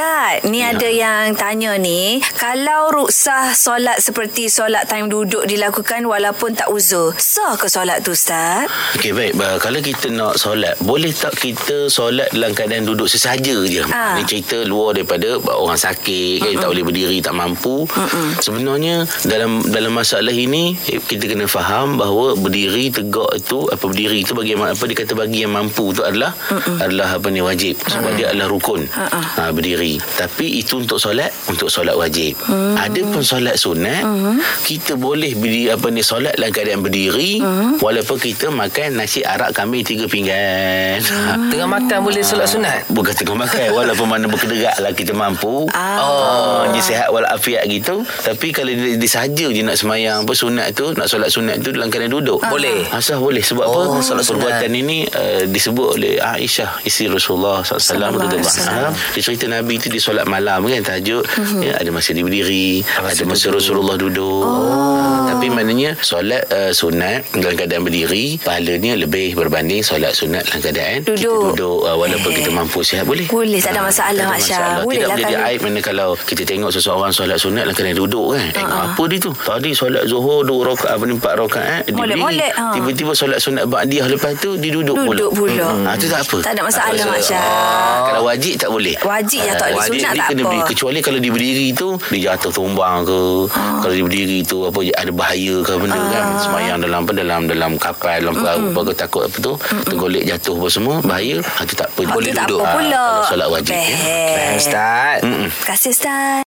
Ustaz, ni ya. ada yang tanya ni, kalau ruksah solat seperti solat time duduk dilakukan walaupun tak uzur, sah ke solat tu Ustaz? Okey, baik. Kalau kita nak solat, boleh tak kita solat dalam keadaan duduk sesaja je? Ha. Ni cerita luar daripada orang sakit, kan, tak boleh berdiri, tak mampu. Mm-mm. Sebenarnya, dalam dalam masalah ini, eh, kita kena faham bahawa berdiri tegak itu, apa berdiri itu bagi apa dikata bagi yang mampu itu adalah Mm-mm. adalah apa ni wajib. Sebab Mm-mm. dia adalah rukun. Ha, berdiri. Tapi itu untuk solat, untuk solat wajib. Mm-mm. Ada pun solat sunat, Mm-mm. kita boleh berdiri apa ni solat dalam keadaan berdiri Mm-mm. walaupun kita makan nasi arak kambing tiga pinggan. Mm. Tengah makan boleh solat sunat? Bukan tengah makan walaupun mana berkederak lah kita mampu. Ah. Oh, dia sihat walafiat gitu. Tapi kalau dia, dia sahaja je nak semayang apa sunat tu, nak solat sunat tu dalam keadaan duduk. Ah. Boleh. Asal boleh sebab oh, apa? Solat perbuatan ini uh, disebut oleh Aisyah isteri Rasulullah SAW Dia cerita Nabi tu dia solat malam kan tahajud, mm-hmm. ya, ada masa dia berdiri, ada masa Rasulullah duduk. Oh. Tapi maknanya solat uh, sunat dalam keadaan berdiri, pahalanya lebih berbanding solat sunat dalam keadaan duduk. kita duduk uh, walaupun eh. kita mampu sihat boleh. Boleh tak ada masalah ha, Mak Syah. Boleh Tidak lah menjadi aib mana kalau kita tengok seseorang solat sunat dalam keadaan duduk kan. Uh-huh. Tengok apa dia tu? Tadi solat Zuhur dua rakaat apa empat rakaat eh. Ha. Tiba-tiba solat sunat ba'diyah lepas tu dia duduk, duduk pula. Duduk pula. Ha, tu tak apa. Tak ada masalah. Oh. Kalau wajib tak boleh. Wajib ya tak boleh sunat tak apa. Kecuali kalau dia berdiri tu dia jatuh tumbang ke. Kalau dia berdiri tu apa ada bahaya ke benda kan. Semayang dalam apa dalam dalam kapal dalam perahu apa takut apa tu tergolek jatuh apa semua bahaya. Ha, tu tak apa. Boleh duduk. Tak apa pula. Solat wajib. Ustaz. Terima kasih Ustaz.